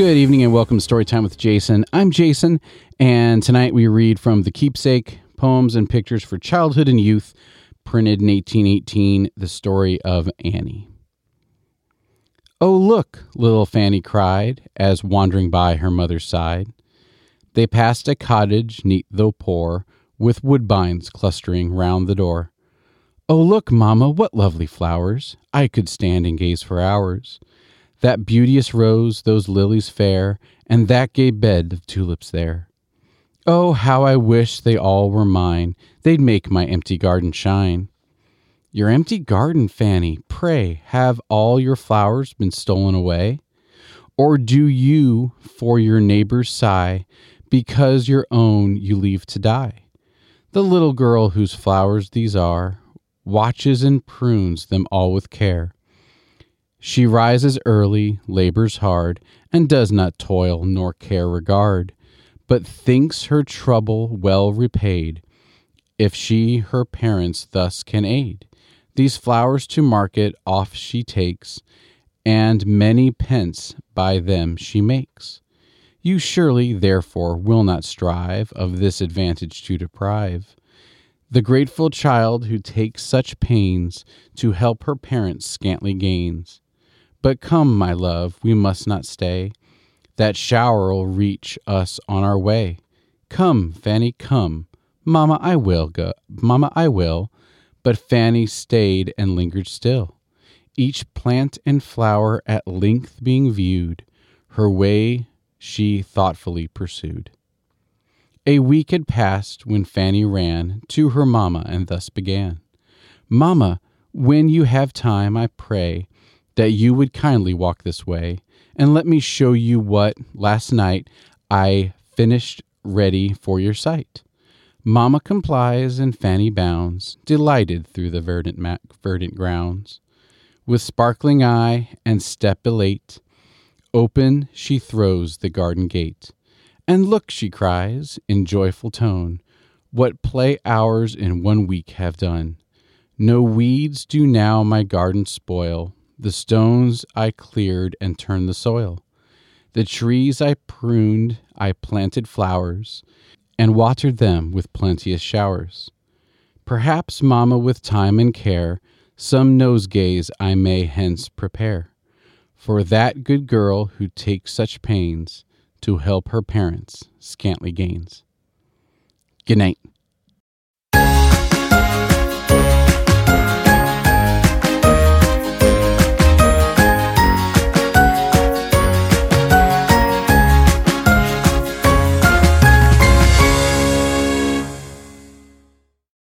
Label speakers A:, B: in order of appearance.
A: Good evening and welcome to Storytime with Jason. I'm Jason, and tonight we read from The Keepsake Poems and Pictures for Childhood and Youth, printed in 1818, the story of Anny. Oh, look, little Fanny cried, as wandering by her mother's side. They passed a cottage, neat though poor, with woodbines clustering round the door. Oh, look, mamma, what lovely flowers! I could stand and gaze for hours that beauteous rose, those lilies fair, and that gay bed of tulips there. Oh, how I wish they all were mine, they'd make my empty garden shine. Your empty garden, Fanny, pray, have all your flowers been stolen away? Or do you for your neighbors sigh, because your own you leave to die? The little girl whose flowers these are, watches and prunes them all with care. She rises early, labors hard, and does not toil nor care regard, but thinks her trouble well repaid, if she her parents thus can aid. These flowers to market off she takes, and many pence by them she makes. You surely, therefore, will not strive of this advantage to deprive. The grateful child who takes such pains to help her parents' scantly gains. But come, my love, we must not stay. That shower'll reach us on our way. Come, Fanny, come. Mamma, I will go. Mamma, I will. But Fanny stayed and lingered still. Each plant and flower at length being viewed, her way she thoughtfully pursued. A week had passed when Fanny ran to her mamma and thus began Mamma, when you have time, I pray, that you would kindly walk this way and let me show you what last night I finished ready for your sight. Mamma complies and Fanny bounds, delighted through the verdant, ma- verdant grounds. With sparkling eye and step elate, open she throws the garden gate. And look, she cries, in joyful tone, what play hours in one week have done. No weeds do now my garden spoil, the stones I cleared and turned the soil. The trees I pruned, I planted flowers, and watered them with plenteous showers. Perhaps, mamma, with time and care, some nosegays I may hence prepare for that good girl who takes such pains to help her parents' scantly gains. Good night.